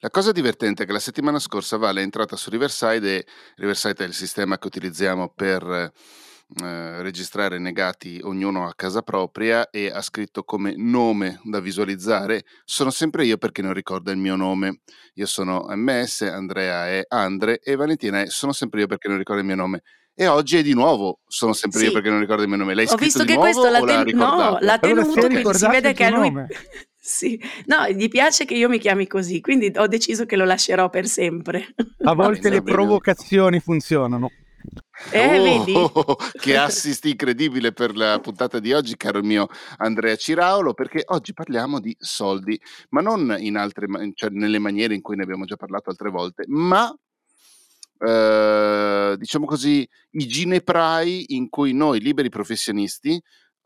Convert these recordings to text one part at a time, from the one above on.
La cosa divertente è che la settimana scorsa Vale è entrata su Riverside e Riverside è il sistema che utilizziamo per eh, registrare negati ognuno a casa propria e ha scritto come nome da visualizzare sono sempre io perché non ricorda il mio nome. Io sono MS, Andrea è Andre e Valentina è sono sempre io perché non ricorda il mio nome. E oggi è di nuovo sono sempre io perché non ricordo il mio nome. L'hai Ho scritto visto di che nuovo questo l'ha, o l'ha ten- no, l'ha Allora si è tenuto, quindi si ricordato vede che a tuo lui... Sì, no, gli piace che io mi chiami così, quindi ho deciso che lo lascerò per sempre. A volte le provocazioni funzionano. Eh, Oh, vedi? che assist incredibile per la puntata di oggi, caro mio Andrea Ciraulo, perché oggi parliamo di soldi, ma non in altre, cioè nelle maniere in cui ne abbiamo già parlato altre volte, ma eh, diciamo così, i gineprai in cui noi liberi professionisti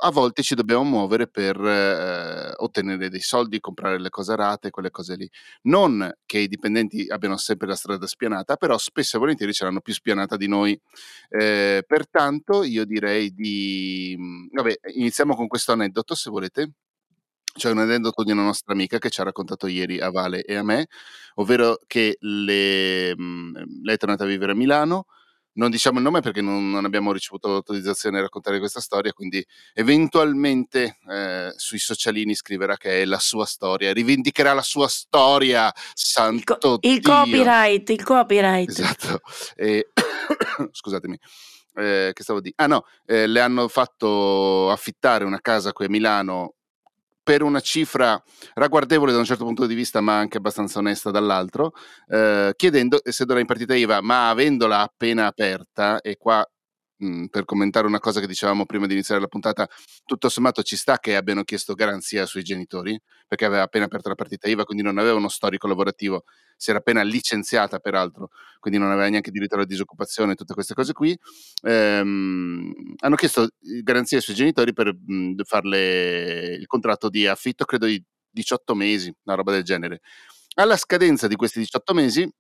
a volte ci dobbiamo muovere per eh, ottenere dei soldi, comprare le cose rate, quelle cose lì. Non che i dipendenti abbiano sempre la strada spianata, però spesso e volentieri ce l'hanno più spianata di noi. Eh, pertanto io direi di... mh, Vabbè, iniziamo con questo aneddoto se volete. C'è un aneddoto di una nostra amica che ci ha raccontato ieri a Vale e a me, ovvero che le- mh, lei è tornata a vivere a Milano. Non diciamo il nome perché non, non abbiamo ricevuto l'autorizzazione a raccontare questa storia, quindi eventualmente eh, sui socialini scriverà che è la sua storia, rivendicherà la sua storia, Il, santo co- il copyright, il copyright. Esatto. E- scusatemi. Eh, che stavo di? Ah no, eh, le hanno fatto affittare una casa qui a Milano per una cifra ragguardevole da un certo punto di vista, ma anche abbastanza onesta dall'altro, eh, chiedendo se dovrà in partita IVA, ma avendola appena aperta, e qua mh, per commentare una cosa che dicevamo prima di iniziare la puntata, tutto sommato ci sta che abbiano chiesto garanzia sui genitori, perché aveva appena aperto la partita IVA, quindi non aveva uno storico lavorativo, si era appena licenziata peraltro, quindi non aveva neanche diritto alla disoccupazione, tutte queste cose qui. Ehm, hanno chiesto garanzie sui genitori per mh, farle il contratto di affitto, credo di 18 mesi, una roba del genere. Alla scadenza di questi 18 mesi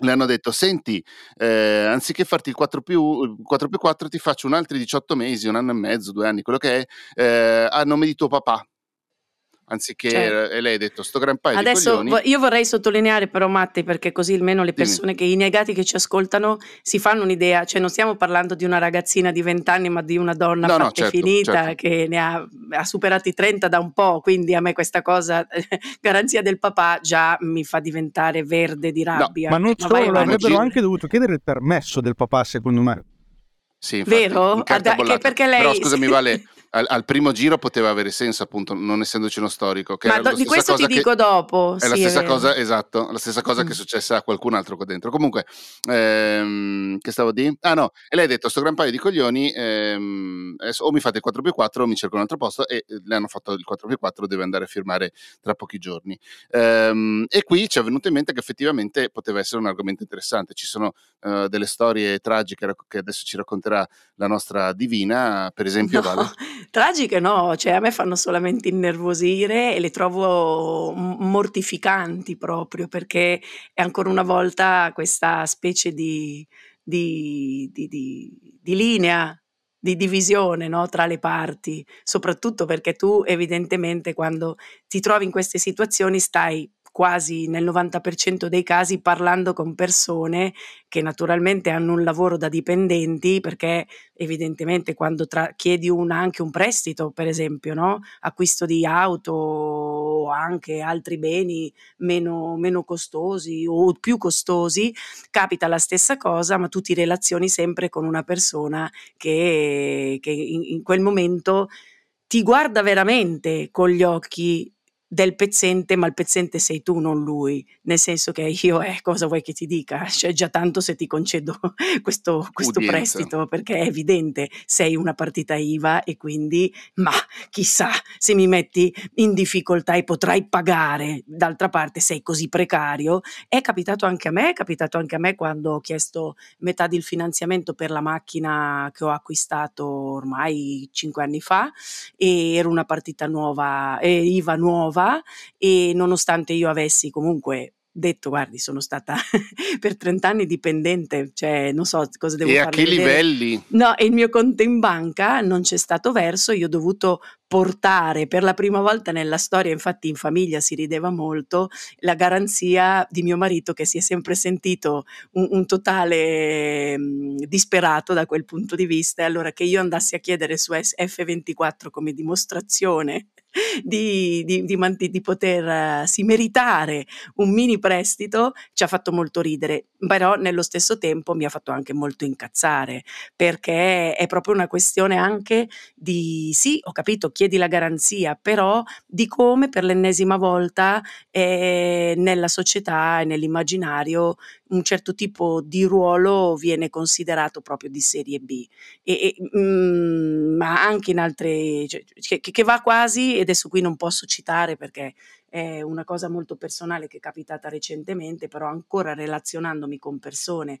le hanno detto: Senti, eh, anziché farti il 4 più, il 4 più 4, ti faccio un altri 18 mesi, un anno e mezzo, due anni, quello che è, eh, a nome di tuo papà. Anziché, Certo. e lei ha detto: Sto gran paio di Adesso coglioni. vo- io vorrei sottolineare però Matti perché così almeno le Dimmi. persone che i negati che ci ascoltano si fanno un'idea, cioè non stiamo parlando di una ragazzina di 20 anni ma di una donna No, no, fatta certo, finita certo. che ne ha, ha superati i 30 da un po', quindi a me questa cosa, garanzia del papà, già mi fa diventare verde di rabbia. Ma non Ma solo, vai avrebbero anche dovuto chiedere il permesso del papà, secondo me. Sì, infatti, Vero? in carta Ah, perché lei- Però scusami. Vale, al, al primo giro poteva avere senso, appunto, non essendoci uno storico. Che Ma do- la di questo ti dico dopo. È la sì, stessa vero. cosa, esatto, la stessa cosa che è Mm. successa a qualcun altro qua dentro. Comunque, ehm, che stavo di? Ah no, e lei ha detto, sto gran paio di coglioni, ehm, adesso o mi fate il 4 più 4 o mi cerco un altro posto e eh, le hanno fatto il 4 più 4, deve andare a firmare tra pochi giorni. Ehm, e qui ci è venuto in mente che effettivamente poteva essere un argomento interessante. Ci sono eh, delle storie tragiche che adesso ci racconterà la nostra divina, per esempio, No, Vale. Tragiche no, cioè a me fanno solamente innervosire e le trovo mortificanti proprio perché è ancora una volta questa specie di- di- di- di linea di divisione no, tra le parti, soprattutto perché tu evidentemente quando ti trovi in queste situazioni stai quasi nel 90% dei casi parlando con persone che naturalmente hanno un lavoro da dipendenti perché evidentemente quando tra- chiedi un- anche un prestito, per esempio, no? acquisto di auto o anche altri beni meno, meno costosi o più costosi, capita la stessa cosa, ma tu ti relazioni sempre con una persona che, che in, in quel momento ti guarda veramente con gli occhi del pezzente, ma il pezzente sei tu, non lui. Nel senso che io, eh, cosa vuoi che ti dica? C'è già tanto se ti concedo questo, questo prestito, perché è evidente, sei una partita IVA e quindi, ma chissà se mi metti in difficoltà e potrai pagare. D'altra parte sei così precario. È capitato anche a me, è capitato anche a me quando ho chiesto metà del finanziamento per la macchina che ho acquistato ormai cinque anni fa e era una partita nuova, eh, IVA nuova e nonostante io avessi comunque detto guardi sono stata per 30 anni dipendente cioè non so cosa devo E a che vedere. livelli? No, e il mio conto in banca non c'è stato verso, io ho dovuto portare per la prima volta nella storia, infatti in famiglia si rideva molto, la garanzia di mio marito che si è sempre sentito un, un totale mh, mm, disperato da quel punto di vista. E allora che io andassi a chiedere su F24 come dimostrazione di, di, di, di potersi meritare un mini prestito ci ha fatto molto ridere, però nello stesso tempo mi ha fatto anche molto incazzare perché è proprio una questione anche di sì, ho capito, chiedi la garanzia, però di come per l'ennesima volta eh, nella società e nell'immaginario un certo tipo di ruolo viene considerato proprio di serie B, e, e, mm, ma anche in altre, cioè, che, che, va quasi, ed adesso qui non posso citare perché è una cosa molto personale che è capitata recentemente, però ancora relazionandomi con persone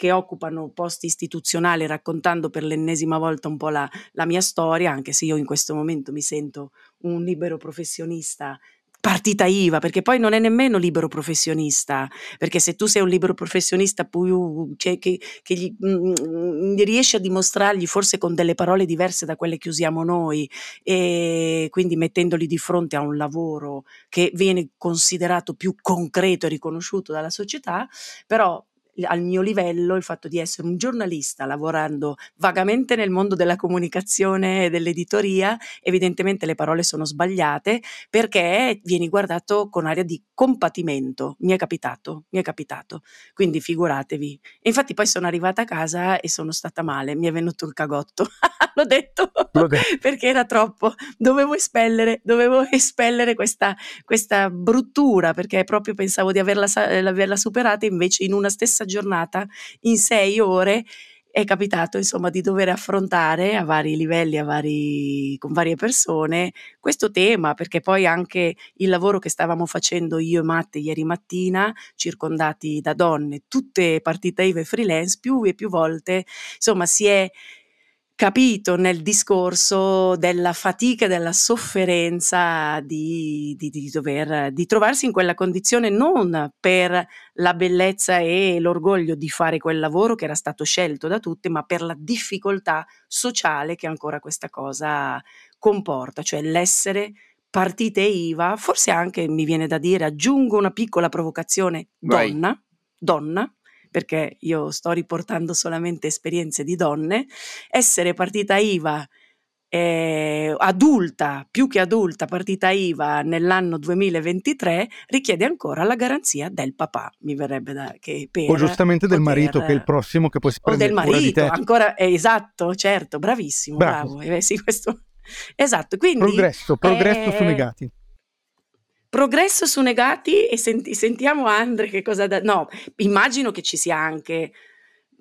che occupano posti istituzionali raccontando per l'ennesima volta un po' la, la mia storia, anche se io in questo momento mi sento un libero professionista partita IVA, perché poi non è nemmeno libero professionista, perché se tu sei un libero professionista più, cioè, che, che gli, mh, mm, mm, riesci a dimostrargli forse con delle parole diverse da quelle che usiamo noi e quindi mettendoli di fronte a un lavoro che viene considerato più concreto e riconosciuto dalla società, però al mio livello il fatto di essere un giornalista lavorando vagamente nel mondo della comunicazione e dell'editoria, evidentemente le parole sono sbagliate perché vieni guardato con aria di compatimento. Mi è capitato, mi è capitato. Quindi figuratevi. E infatti poi sono arrivata a casa e sono stata male, mi è venuto il cagotto. L'ho detto, perché era troppo. Dovevo espellere, dovevo espellere questa, questa bruttura perché proprio pensavo di averla, averla superata invece in una stessa giornata in sei ore è capitato insomma di dover affrontare a vari livelli, a vari, con varie persone questo tema, perché poi anche il lavoro che stavamo facendo io e Matte ieri mattina, circondati da donne, tutte partite IVA e freelance, più e più volte, insomma si è capito nel discorso della fatica e della sofferenza di, di, di, dover, di trovarsi in quella condizione non per la bellezza e l'orgoglio di fare quel lavoro che era stato scelto da tutte, ma per la difficoltà sociale che ancora questa cosa comporta, cioè l'essere partite IVA, forse anche mi viene da dire, aggiungo una piccola provocazione, donna, donna, perché io sto riportando solamente esperienze di donne, essere partita IVA eh, adulta, più che adulta, partita IVA nell'anno 2023 richiede ancora la garanzia del papà, mi verrebbe da che per O giustamente del marito che è il prossimo che poi si prende O del marito, ancora eh, esatto, certo, bravissimo, bravo. bravo. Eh, sì, questo... Esatto, quindi progresso, progresso su negati. Progresso su negati e senti, sentiamo Andre che cosa da... No, immagino che ci sia anche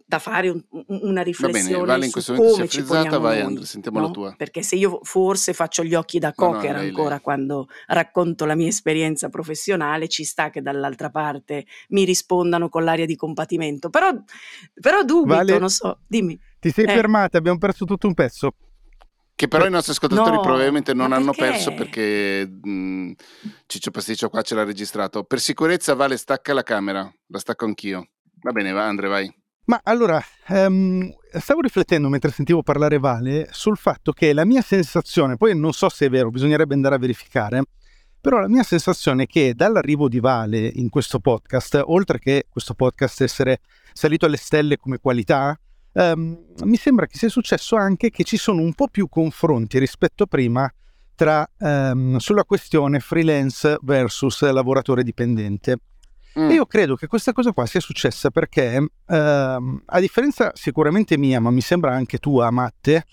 da fare un, una riflessione Va bene, vale in questo momento come si è frizzata, vai Andre, sentiamo no? la tua. Perché se io forse faccio gli occhi da cocker no, no, lei, ancora lei. quando racconto la mia esperienza professionale, ci sta che dall'altra parte mi rispondano con l'aria di compatimento. Però, però dubito, vale. non so, dimmi. Ti sei eh. fermata, abbiamo perso tutto un pezzo. Che però i nostri ascoltatori no, probabilmente non hanno perso perché mh, Ciccio Pasticcio qua ce l'ha registrato. Per sicurezza Vale stacca la camera, la stacco anch'io. Va bene, va Andre, vai. Ma allora, um, stavo riflettendo mentre sentivo parlare Vale sul fatto che la mia sensazione, poi non so se è vero, bisognerebbe andare a verificare, però la mia sensazione è che dall'arrivo di Vale in questo podcast, oltre che questo podcast essere salito alle stelle come qualità, um, mi sembra che sia successo anche che ci sono un po' più confronti rispetto a prima tra, um, sulla questione freelance versus lavoratore dipendente. Mm. E io credo che questa cosa qua sia successa perché, uh, a differenza sicuramente mia, ma mi sembra anche tua, Matte,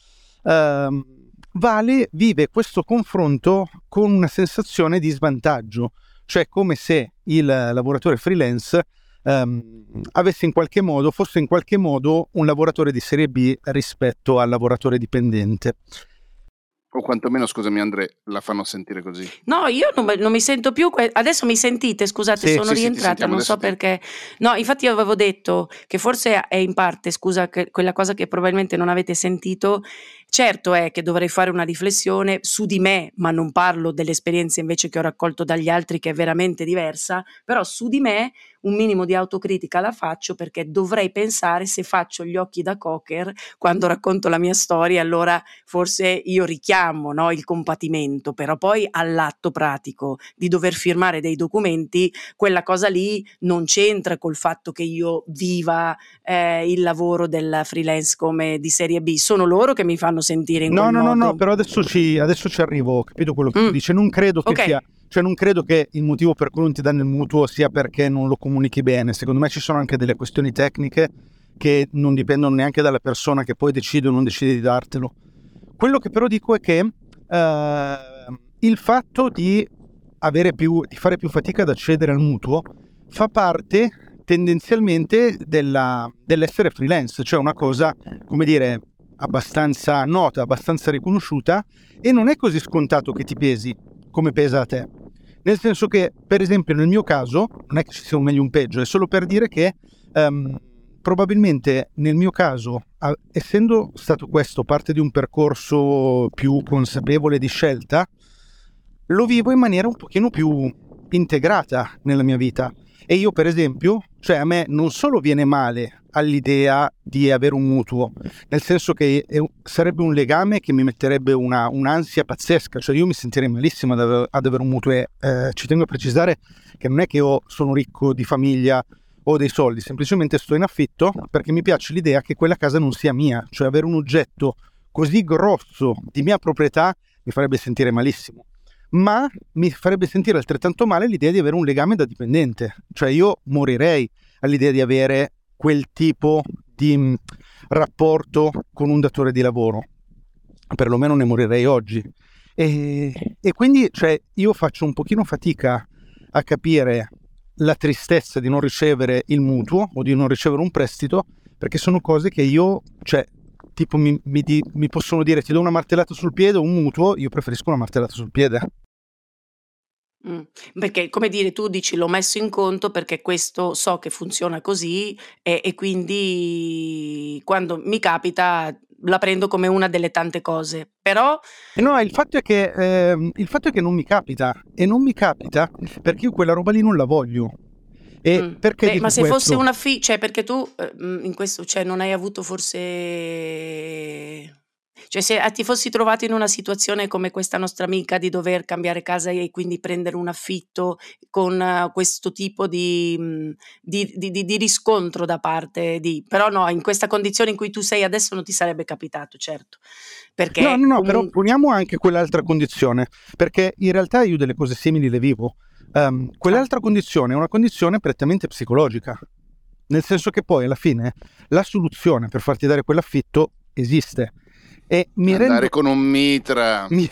uh, Vale vive questo confronto con una sensazione di svantaggio, cioè come se il lavoratore freelance um, avesse in qualche modo, fosse in qualche modo un lavoratore di serie B rispetto al lavoratore dipendente. O quantomeno, scusami Andre, la fanno sentire così. No, io non, non mi sento più. Que- adesso mi sentite, scusate, sì, sono sì, rientrata, sì, non so perché. No, infatti io avevo detto che forse è in parte, scusa, che quella cosa che probabilmente non avete sentito. Certo è che dovrei fare una riflessione su di me, ma non parlo dell'esperienza invece che ho raccolto dagli altri, che è veramente diversa, però su di me un minimo di autocritica la faccio perché dovrei pensare se faccio gli occhi da cocker quando racconto la mia storia, allora forse io richiamo no, il compatimento, però poi all'atto pratico di dover firmare dei documenti, quella cosa lì non c'entra col fatto che io viva eh, il lavoro del freelance come di serie B, sono loro che mi fanno sentire in no, no. No, no, però adesso ci, adesso ci arrivo, ho capito quello che mm. tu dici, non credo che okay. sia... Cioè non credo che il motivo per cui non ti danno il mutuo sia perché non lo comunichi bene, secondo me ci sono anche delle questioni tecniche che non dipendono neanche dalla persona che poi decide o non decide di dartelo. Quello che però dico è che uh, il fatto di, più, di fare più fatica ad accedere al mutuo fa parte tendenzialmente della, dell'essere freelance, cioè una cosa, come dire, abbastanza nota, abbastanza riconosciuta e non è così scontato che ti pesi come pesa a te. Nel senso che, per esempio, nel mio caso, non è che ci sia un meglio o un peggio, è solo per dire che um, probabilmente nel mio caso, essendo stato questo parte di un percorso più consapevole di scelta, lo vivo in maniera un pochino più integrata nella mia vita. E io, per esempio, cioè a me non solo viene male all'idea di avere un mutuo, nel senso che sarebbe un legame che mi metterebbe una, un'ansia pazzesca, cioè io mi sentirei malissimo ad, aver, ad avere un mutuo e eh, ci tengo a precisare che non è che io sono ricco di famiglia o dei soldi, semplicemente sto in affitto perché mi piace l'idea che quella casa non sia mia, cioè avere un oggetto così grosso di mia proprietà mi farebbe sentire malissimo. Ma mi farebbe sentire altrettanto male l'idea di avere un legame da dipendente, cioè io morirei all'idea di avere quel tipo di mm, rapporto con un datore di lavoro, perlomeno ne morirei oggi. E, e quindi cioè, io faccio un pochino fatica a capire la tristezza di non ricevere il mutuo o di non ricevere un prestito, perché sono cose che io, cioè, tipo mi, mi, di, mi possono dire ti do una martellata sul piede o un mutuo, io preferisco una martellata sul piede. Mm. Perché, come dire, tu dici l'ho messo in conto perché questo so che funziona così e, e quindi quando mi capita la prendo come una delle tante cose. Però No, il fatto è che, ehm, il fatto è che non mi capita e non mi capita perché io quella roba lì non la voglio. E Mm. perché Beh, ma se questo? fosse una fi cioè perché tu, ehm, in questo cioè non hai avuto forse cioè se ti fossi trovato in una situazione come questa nostra amica di dover cambiare casa e quindi prendere un affitto con uh, questo tipo di, mhmm, di, di, di, riscontro da parte di... Però no, in questa condizione in cui tu sei adesso non ti sarebbe capitato, certo. Perché no, no, no, comun- però poniamo anche quell'altra condizione, perché in realtà io delle cose simili le vivo. Um, quell'altra condizione è una condizione prettamente psicologica, nel senso che poi alla fine la soluzione per farti dare quell'affitto esiste e mi Andare rendo, con un mitra. mi,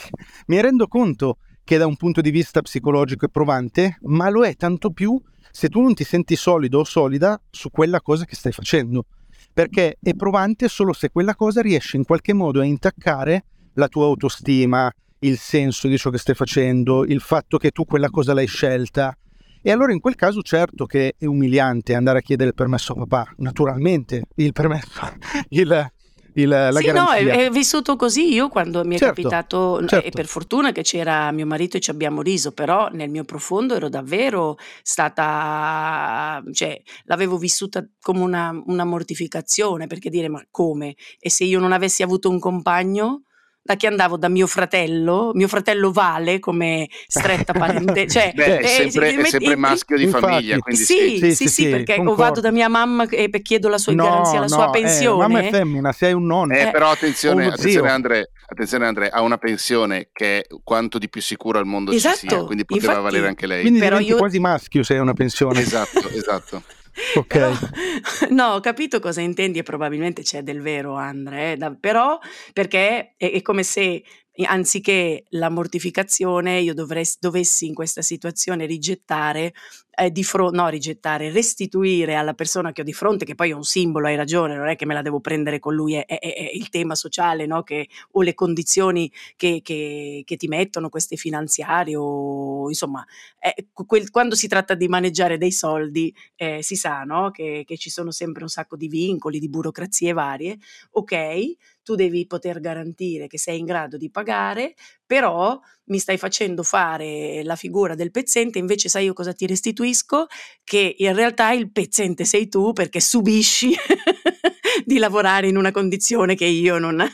mi rendo conto che da un punto di vista psicologico è provante, ma lo è tanto più se tu non ti senti solido o solida su quella cosa che stai facendo, perché è provante solo se quella cosa riesce in qualche modo a intaccare la tua autostima, il senso di ciò che stai facendo, il fatto che tu quella cosa l'hai scelta. E allora in quel caso certo che è umiliante andare a chiedere il permesso a papà, naturalmente, il permesso, il, il, la Sì, no, garanzia. è, è vissuto così. Io quando mi è Certo, capitato, e certo. per fortuna che c'era mio marito e ci abbiamo riso, però nel mio profondo ero davvero stata, cioè, l'avevo vissuta come una, una mortificazione, perché dire, ma come? E se io non avessi avuto un compagno? Da che andavo da mio fratello, mio fratello Vale come stretta parente, cioè, Beh, è eh, sempre, sì, è sempre metti- maschio di Infatti. famiglia, quindi sì. sì, Sì, sì, sì, perché o concordo. vado da mia mamma e chiedo la sua garanzia, la sua no, eh, pensione. mamma è femmina, se hai un nonno. Eh, Eh, però o attenzione, attenzione zio. Andre, attenzione Andre, ha una pensione che è quanto di più sicuro al mondo ci sia, Esatto, quindi poteva infatti- valere anche lei. Quindi Però io- quasi maschio se hai una pensione. Esatto, esatto. Ok. Però, no, ho capito cosa intendi e probabilmente c'è del vero, Andre, eh, da- però perché è, è come se eh, anziché la mortificazione io dovrei- dovessi in questa situazione rigettare, eh, di fro- no, rigettare, restituire alla persona che ho di fronte, che poi è un simbolo, hai ragione, non è che me la devo prendere con lui, è, è- è il tema sociale, no? che, o le condizioni che, che- che ti mettono, queste finanziarie, o insomma, eh, quel- quando si tratta di maneggiare dei soldi, eh, si sa no? che ci sono sempre un sacco di vincoli, di burocrazie varie, ok, tu devi poter garantire che sei in grado di pagare, però mi stai facendo fare la figura del pezzente, invece sai io cosa ti restituisco? Che in realtà il pezzente sei tu perché subisci di lavorare in una condizione che io non,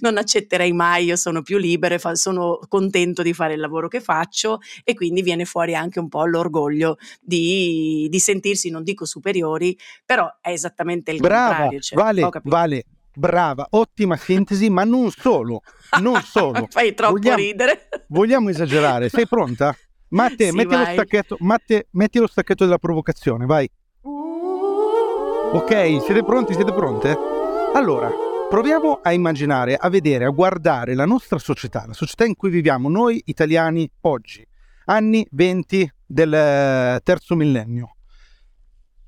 non accetterei mai, io sono più libera, fa, sono contento di fare il lavoro che faccio e quindi viene fuori anche un po' l'orgoglio di, di sentirsi, non dico superiori, però è esattamente il Brava, contrario. Cioè, vale, vale, brava, ottima sintesi, ma non solo, non solo. Fai troppo vogliamo, ridere. Vogliamo esagerare, sei pronta? Matte, sì, metti, lo stacchetto, Matte, metti lo stacchetto della provocazione, vai. Ok, siete pronti? Siete pronte? Allora, proviamo a immaginare, a vedere, a guardare la nostra società, la società in cui viviamo noi italiani oggi, anni 20 del eh, terzo millennio.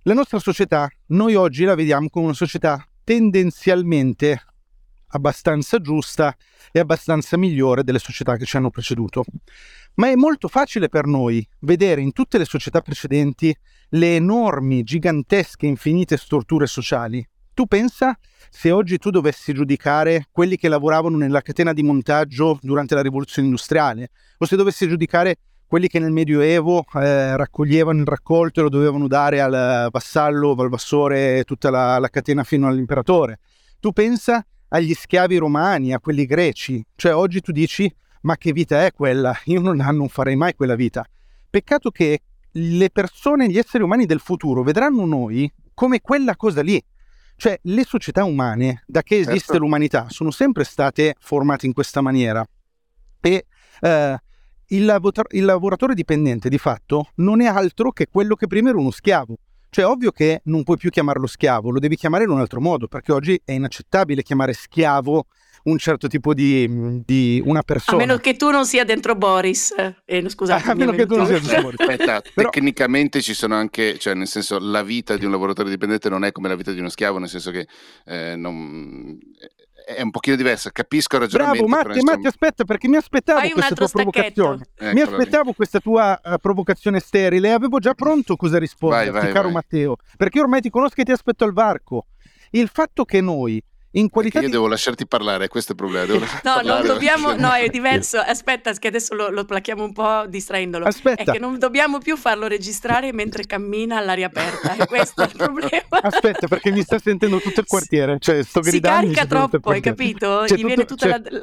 La nostra società, noi oggi la vediamo come una società tendenzialmente abbastanza giusta e abbastanza migliore delle società che ci hanno preceduto. Ma è molto facile per noi vedere in tutte le società precedenti le enormi, gigantesche, infinite strutture sociali. Tu pensa se oggi tu dovessi giudicare quelli che lavoravano nella catena di montaggio durante la rivoluzione industriale, o se dovessi giudicare quelli che nel Medioevo eh, raccoglievano il raccolto e lo dovevano dare al vassallo, valvassore, tutta la, la catena fino all'imperatore. Tu pensa agli schiavi romani, a quelli greci, cioè oggi tu dici ma che vita è quella? Io non, non farei mai quella vita. Peccato che le persone, gli esseri umani del futuro vedranno noi come quella cosa lì. Cioè, le società umane, da che esiste certo. l'umanità, sono sempre state formate in questa maniera. E eh, il, il lavoratore dipendente, di fatto, non è altro che quello che prima era uno schiavo. Cioè, ovvio che non puoi più chiamarlo schiavo, lo devi chiamare in un altro modo, perché oggi è inaccettabile chiamare schiavo un certo tipo di, di, una persona. A meno che tu non sia dentro Boris. Eh, scusate, a meno che tu non sia dentro Boris. Aspetta, Però... tecnicamente ci sono anche, cioè nel senso la vita di un lavoratore dipendente non è come la vita di uno schiavo, nel senso che eh, non, è un pochino diversa, capisco il ragionamento. Bravo Matti, Matti, aspetta perché mi aspettavo Fai questa tua stacchetto. provocazione. Eccola mi aspettavo lì. questa tua uh, provocazione sterile e avevo già pronto cosa rispondere, caro vai. Matteo, perché ormai ti conosco e ti aspetto al varco. Il fatto che noi in qualità io di... devo lasciarti parlare, questo è il problema. no, parlare. non dobbiamo, no, è diverso. Aspetta, che adesso lo, lo plachiamo un po' distraendolo. Aspetta. È che non dobbiamo più farlo registrare mentre cammina all'aria aperta, e questo è il problema. Aspetta, perché mi sta sentendo tutto il quartiere, cioè sto gridando. Si carica troppo, hai capito? C'è Gli tutto, viene tutta c'è, la...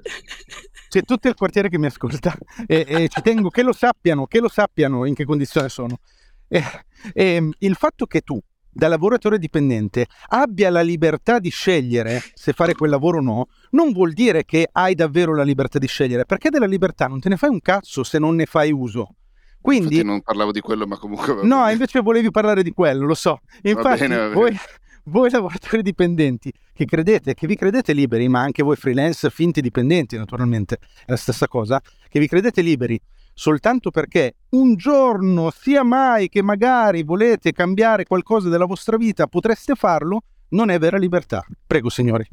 c'è tutto il quartiere che mi ascolta e, e, ci tengo che lo sappiano, che lo sappiano in che condizione sono. E, e il fatto che tu da lavoratore dipendente abbia la libertà di scegliere se fare quel lavoro o no, non vuol dire che hai davvero la libertà di scegliere, perché della libertà non te ne fai un cazzo se non ne fai uso. Quindi Infatti non parlavo di quello, ma comunque No, invece volevi parlare di quello, lo so. Infatti va bene, va bene. Voi, voi lavoratori dipendenti che credete, che vi credete liberi, ma anche voi freelance finti dipendenti, naturalmente, è la stessa cosa, che vi credete liberi soltanto perché un giorno, sia mai che magari volete cambiare qualcosa della vostra vita, potreste farlo, non è vera libertà. Prego, signori.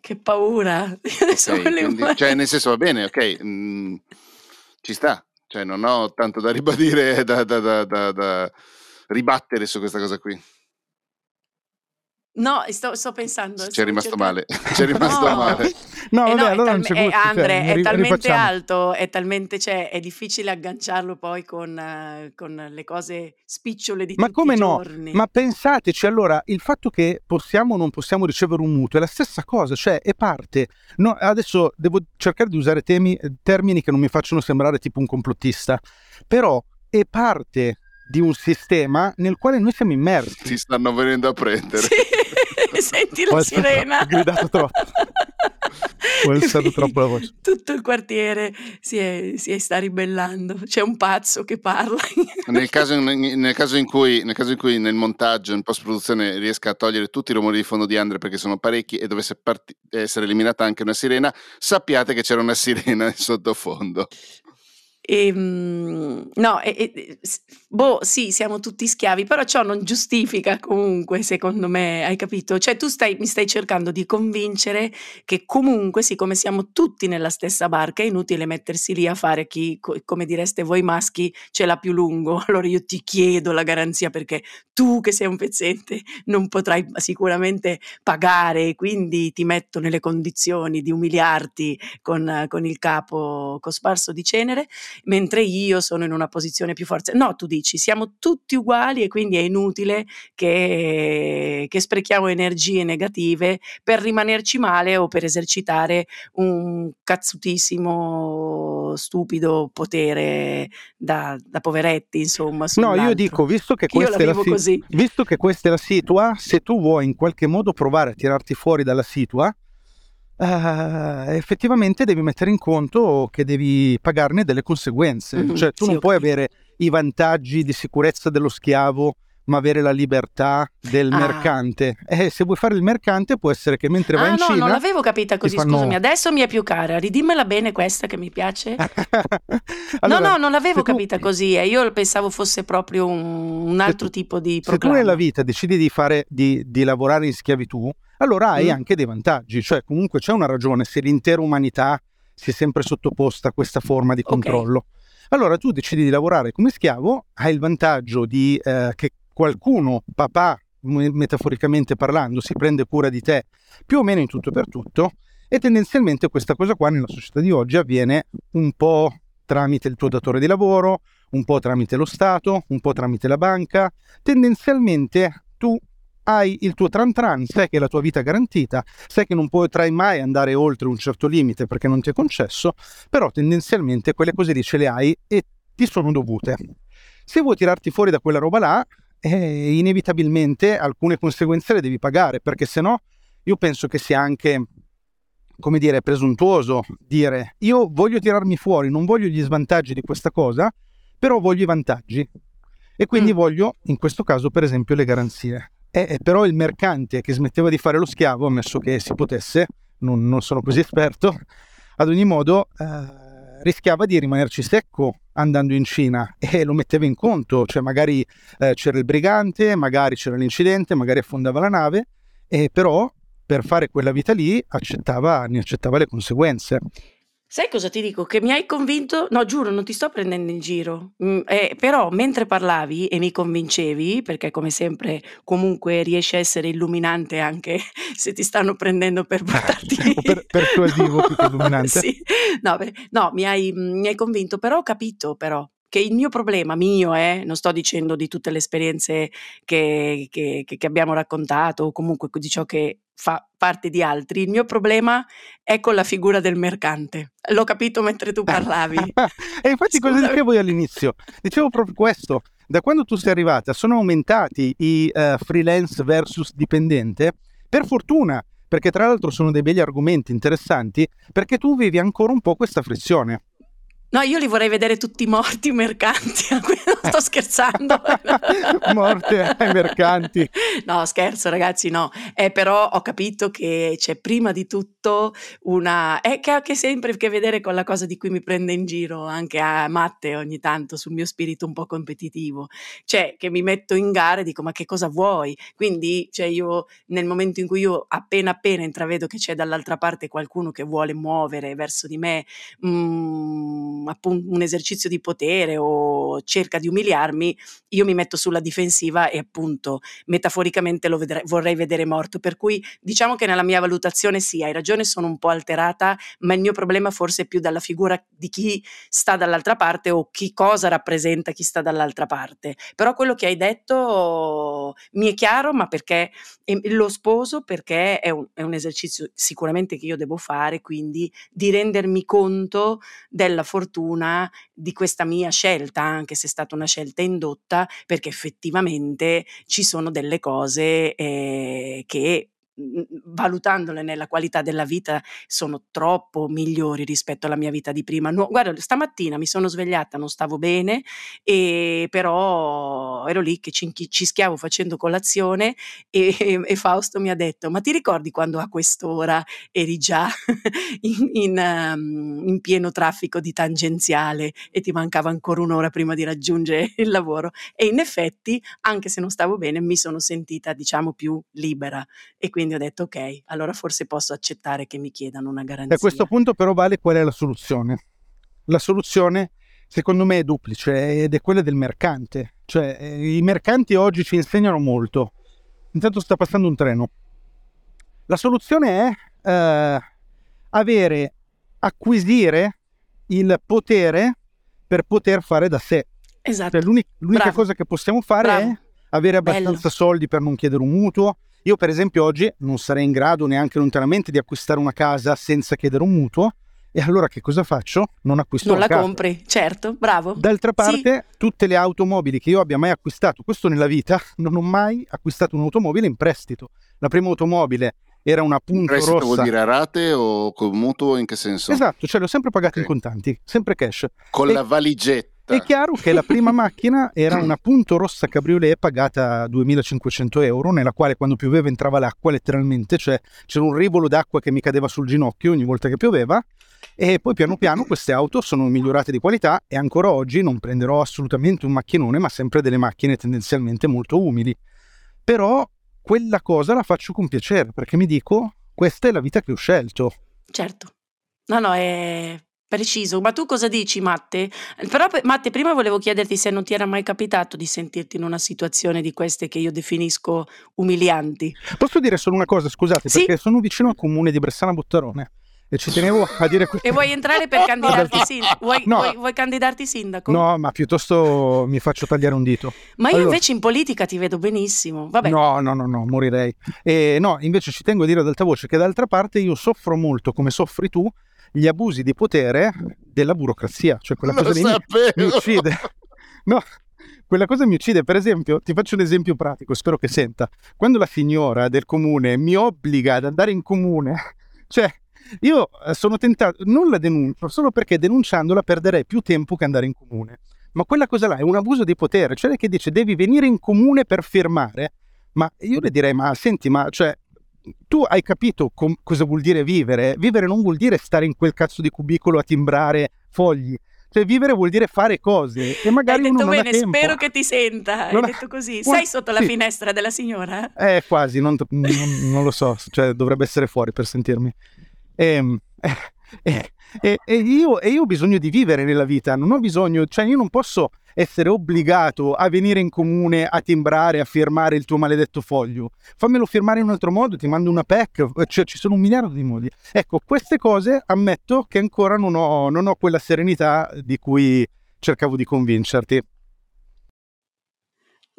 Che paura. Okay, quindi, cioè, nel senso, va bene, ok, mm, ci sta. Cioè, non ho tanto da ribadire, da, da, da, da ribattere su questa cosa qui. No, sto, sto pensando. Ci è rimasto cercando... male. Ci è rimasto no. male. No, eh vabbè, no, allora non c'è è, gusto, Andre, cioè, è talmente alto, è talmente, cioè, è difficile agganciarlo poi con, uh, con le cose spicciole di Ma tutti come i no? giorni. Ma pensateci, allora, il fatto che possiamo o non possiamo ricevere un mutuo è la stessa cosa, cioè è parte. No, adesso devo cercare di usare temi, termini che non mi facciano sembrare tipo un complottista, però è parte di un sistema nel quale noi siamo immersi. Ti stanno venendo a prendere. Sì, senti la sirena. Ho gridato troppo. Ho alzato troppo la voce. Tutto il quartiere si, è, si sta ribellando. C'è un pazzo che parla. Nel caso, nel, caso cui, nel caso, in cui, nel montaggio, in post-produzione, riesca a togliere tutti i rumori di fondo di Andre perché sono parecchi e dovesse parti- essere eliminata anche una sirena, sappiate che c'era una sirena in sottofondo. Ehm, no, e, e, boh, sì, siamo tutti schiavi, però ciò non giustifica comunque, secondo me, hai capito? Cioè tu stai, mi stai cercando di convincere che comunque, siccome siamo tutti nella stessa barca, è inutile mettersi lì a fare chi, come direste voi maschi, ce l'ha più lungo. Allora io ti chiedo la garanzia perché tu che sei un pezzente non potrai sicuramente pagare, quindi ti metto nelle condizioni di umiliarti con, con il capo cosparso di cenere mentre io sono in una posizione più forte. No, tu dici, siamo tutti uguali e quindi è inutile che, che sprechiamo energie negative per rimanerci male o per esercitare un cazzutissimo, stupido potere da, da poveretti, insomma. No, io dico, visto che, questa è la si- visto che questa è la situa, se tu vuoi in qualche modo provare a tirarti fuori dalla situa, Uh, effettivamente devi mettere in conto che devi pagarne delle conseguenze. Mm-hmm, cioè, tu sì, non puoi avere i vantaggi di sicurezza dello schiavo, ma avere la libertà del ah. mercante. E se vuoi fare il mercante, può essere che mentre ah, vai in no, Cina. non l'avevo capita così. Fanno... Scusami, adesso mi è più cara. Ridimmela bene questa che mi piace. allora, no, no, non l'avevo capita tu... così. Eh. Io pensavo fosse proprio un, un altro tu, tipo di programma. Se tu nella vita decidi di, fare, di, di lavorare in schiavitù, allora hai mm. anche dei vantaggi, cioè comunque c'è una ragione se l'intera umanità si è sempre sottoposta a questa forma di controllo. Okay. Allora tu decidi di lavorare come schiavo, hai il vantaggio di eh, che qualcuno, papà, metaforicamente parlando, si prende cura di te più o meno in tutto e per tutto e tendenzialmente questa cosa qua nella società di oggi avviene un po' tramite il tuo datore di lavoro, un po' tramite lo Stato, un po' tramite la banca. Tendenzialmente tu hai il tuo tran tran, sai che è la tua vita garantita, sai che non potrai mai andare oltre un certo limite perché non ti è concesso, però tendenzialmente quelle cose lì ce le hai e ti sono dovute. Se vuoi tirarti fuori da quella roba là, eh, inevitabilmente alcune conseguenze le devi pagare, perché se no io penso che sia anche, come dire, presuntuoso dire io voglio tirarmi fuori, non voglio gli svantaggi di questa cosa, però voglio i vantaggi. E quindi mm. voglio, in questo caso, per esempio, le garanzie. Eh, però il mercante che smetteva di fare lo schiavo, ammesso che si potesse, non, non sono così esperto, ad ogni modo eh, rischiava di rimanerci secco andando in Cina e lo metteva in conto, cioè magari eh, c'era il brigante, magari c'era l'incidente, magari affondava la nave, e però per fare quella vita lì accettava, ne accettava le conseguenze. Sai cosa ti dico? Che mi hai convinto, no giuro, non ti sto prendendo in giro, mm, eh, però mentre parlavi e mi convincevi, perché come sempre comunque riesci a essere illuminante anche se ti stanno prendendo per portarti... per, persuasivo più che illuminante. sì, no, beh, no mi, hai, mi hai convinto, però ho capito però che il mio problema, mio, eh, non sto dicendo di tutte le esperienze che, che, che abbiamo raccontato o comunque di ciò che fa parte di altri, il mio problema è con la figura del mercante. L'ho capito mentre tu parlavi. e infatti Scusami. cosa dicevo io all'inizio? Dicevo proprio questo. Da quando tu sei arrivata sono aumentati i uh, freelance versus dipendente, per fortuna, perché tra l'altro sono dei begli argomenti interessanti, perché tu vivi ancora un po' questa frizione. No, io li vorrei vedere tutti morti mercanti, non sto scherzando. Morte ai mercanti. No, scherzo ragazzi, no. Eh, però ho capito che c'è prima di tutto una... Eh, che ha che sempre a che vedere con la cosa di cui mi prende in giro anche a Matte ogni tanto sul mio spirito un po' competitivo. Cioè, che mi metto in gara e dico ma che cosa vuoi? Quindi, cioè io nel momento in cui io appena appena intravedo che c'è dall'altra parte qualcuno che vuole muovere verso di me... Mm, appunto, un esercizio di potere o cerca di umiliarmi, io mi metto sulla difensiva e appunto metaforicamente lo vedrei, vorrei vedere morto. Per cui diciamo che nella mia valutazione sì, hai ragione, sono un po' alterata, ma il mio problema forse è più dalla figura di chi sta dall'altra parte o chi cosa rappresenta chi sta dall'altra parte. Però quello che hai detto mi è chiaro, ma perché lo sposo perché è un, è un esercizio sicuramente che io devo fare, quindi di rendermi conto della fortuna fortuna di questa mia scelta, anche se è stata una scelta indotta, perché effettivamente ci sono delle cose eh, che valutandole nella qualità della vita sono troppo migliori rispetto alla mia vita di prima. No, guarda, stamattina mi sono svegliata, non stavo bene, e però ero lì che cischiavo facendo colazione e, e, Fausto mi ha detto, ma ti ricordi quando a quest'ora eri già in, in, um, in pieno traffico di tangenziale e ti mancava ancora un'ora prima di raggiungere il lavoro? E in effetti, anche se non stavo bene, mi sono sentita, diciamo, più libera e quindi ho detto ok, allora forse posso accettare che mi chiedano una garanzia. a questo punto però vale qual è la soluzione? La soluzione secondo me è duplice ed è quella del mercante. Cioè eh, i mercanti oggi ci insegnano molto. Intanto sta passando un treno. La soluzione è eh, avere, acquisire il potere per poter fare da sé. Esatto. Cioè, l'unica, l'unica cosa che possiamo fare Bravo. è avere abbastanza Bello. soldi per non chiedere un mutuo. Io per esempio oggi non sarei in grado neanche lontanamente di acquistare una casa senza chiedere un mutuo. E allora che cosa faccio? Non acquisto non la casa. compri, certo, bravo. D'altra parte, sì. tutte le automobili che io abbia mai acquistato, questo nella vita, non ho mai acquistato un'automobile in prestito. La prima automobile era una punto prestito rossa. vuol dire a rate o con mutuo in che senso? Esatto, cioè l'ho sempre pagato okay. in contanti, sempre cash. Con e... la valigetta è chiaro che la prima macchina era una punto rossa cabriolet pagata 2500 euro, nella quale quando pioveva entrava l'acqua letteralmente, cioè c'era un rivolo d'acqua che mi cadeva sul ginocchio ogni volta che pioveva. E poi piano piano queste auto sono migliorate di qualità e ancora oggi non prenderò assolutamente un macchinone, ma sempre delle macchine tendenzialmente molto umili. Però quella cosa la faccio con piacere perché mi dico questa è la vita che ho scelto. Certo. No, no, è Preciso, ma tu cosa dici Matte? Però Matte, prima volevo chiederti se non ti era mai capitato di sentirti in una situazione di queste che io definisco umilianti. Posso dire solo una cosa, scusate, sì? perché sono vicino al comune di Bressana Bottarone e ci tenevo a dire questo. E vuoi entrare per candidarti sindaco? Vuoi, no. vuoi, vuoi, candidarti sindaco? No, ma piuttosto mi faccio tagliare un dito. Ma io allora... invece in politica ti vedo benissimo. Vabbè. No, no, no, no, morirei. E no, invece ci tengo a dire ad alta voce che d'altra parte io soffro molto, come soffri tu, gli abusi di potere della burocrazia, cioè quella cosa lì mi, mi uccide. No, quella cosa mi uccide. Per esempio, ti faccio un esempio pratico, spero che senta. Quando la signora del comune mi obbliga ad andare in comune, cioè io eh, sono tentato, non la denuncio, solo perché denunciandola perderei più tempo che andare in comune. Ma quella cosa là è un abuso di potere, cioè che dice devi venire in comune per firmare. Ma io le direi, ma senti, ma cioè, tu hai capito com- cosa vuol dire vivere? Vivere non vuol dire stare in quel cazzo di cubicolo a timbrare fogli. Cioè, vivere vuol dire fare cose e magari Hai detto uno bene, spero che ti senta. Non Hai detto così. Sei sotto la sì. finestra della signora? Eh, quasi, non, non, non, lo so, cioè dovrebbe essere fuori per sentirmi. Ehm, eh, eh, e, e, io, e io ho bisogno di vivere nella vita, non ho bisogno, cioè io non posso essere obbligato a venire in comune a timbrare, a firmare il tuo maledetto foglio. Fammelo firmare in un altro modo, ti mando una PEC, cioè ci sono un miliardo di modi. Ecco, queste cose ammetto che ancora non ho, non ho quella serenità di cui cercavo di convincerti.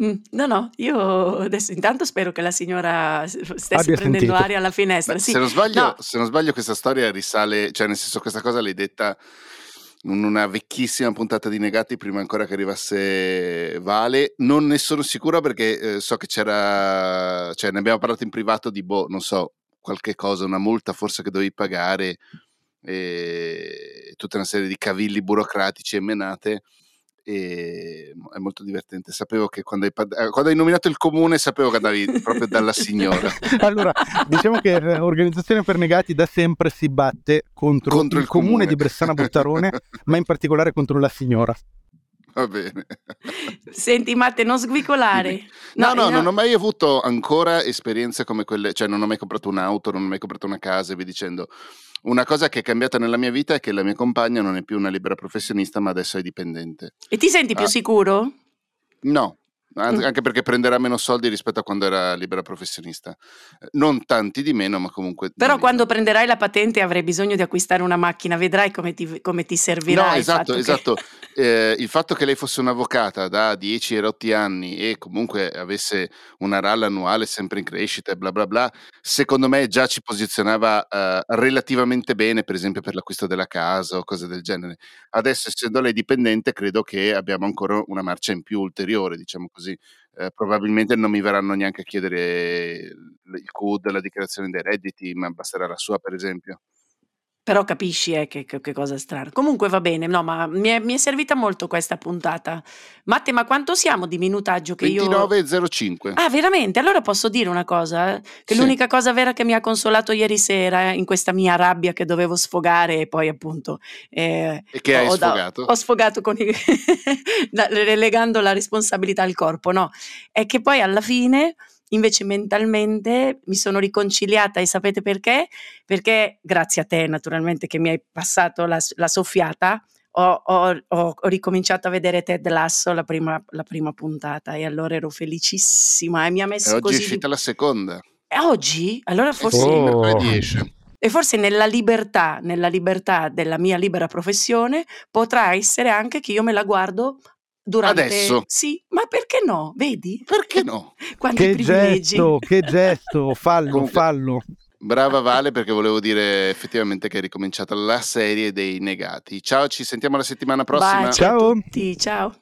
Mm, no, no, io adesso intanto spero che la signora stesse Abbia prendendo sentito. aria alla finestra. Beh, sì. se, non sbaglio, no. se non sbaglio questa storia risale, cioè nel senso questa cosa l'hai detta una vecchissima puntata di Negati prima ancora che arrivasse Vale. Non ne sono sicura perché eh, so che c'era, cioè ne abbiamo parlato in privato di, boh, non so, qualche cosa, una multa forse che dovevi pagare e tutta una serie di cavilli burocratici e menate e è molto divertente. Sapevo che quando hai, eh, quando hai, nominato il comune sapevo che andavi proprio dalla signora. allora, diciamo che l'organizzazione per negati da sempre si batte contro, contro il, il comune, comune di Bressana Bottarone, ma in particolare contro la signora. Va bene. Senti Matte, non sgricolare. No, no, no, non ho mai avuto ancora esperienze come quelle, cioè non ho mai comprato un'auto, non ho mai comprato una casa e via dicendo. Una cosa che è cambiata nella mia vita è che la mia compagna non è più una libera professionista, ma adesso è dipendente. E ti senti più ah. sicuro? No. Anche perché prenderà meno soldi rispetto a quando era libera professionista. Non tanti di meno, ma comunque. Però quando meno. prenderai la patente avrai bisogno di acquistare una macchina, vedrai come ti, come ti servirà. No, esatto, esatto. Che... Eh, il fatto che lei fosse un'avvocata da 10 e rotti anni e comunque avesse una RAL annuale sempre in crescita e bla bla bla, secondo me già ci posizionava eh, relativamente bene, per esempio per l'acquisto della casa o cose del genere. Adesso, essendo lei dipendente, credo che abbiamo ancora una marcia in più ulteriore, diciamo così. Eh, probabilmente non mi verranno neanche a chiedere il CUD, la dichiarazione dei redditi, ma basterà la sua, per esempio. Però capisci eh, che, che, che cosa strana. Comunque va bene, no, ma mi è, mi è servita molto questa puntata. Matte, ma quanto siamo di minutaggio? Che 29,05. Ah, veramente? Allora posso dire una cosa? Che sì. l'unica cosa vera che mi ha consolato ieri sera in questa mia rabbia che dovevo sfogare e poi appunto... Eh, e che hai ho, sfogato? ho sfogato con i... relegando la responsabilità al corpo, no? È che poi alla fine invece mentalmente mi sono riconciliata e sapete perché? Perché grazie a te naturalmente che mi hai passato la, la soffiata, ho, ho, ho, ricominciato a vedere Ted Lasso la prima, la prima, puntata e allora ero felicissima e mi ha messo e oggi così... è uscita la seconda. E oggi? Allora forse... Oh. E forse nella libertà, nella libertà della mia libera professione potrà essere anche che io me la guardo durante... Adesso? Sì, ma perché no? Vedi? Perché no? Quanti che privilegi. gesto, che gesto, fallo, Comunque, fallo. Brava Vale perché volevo dire effettivamente che è ricominciata la serie dei negati. Ciao, ci sentiamo la settimana prossima. Baci ciao. a tutti, ciao.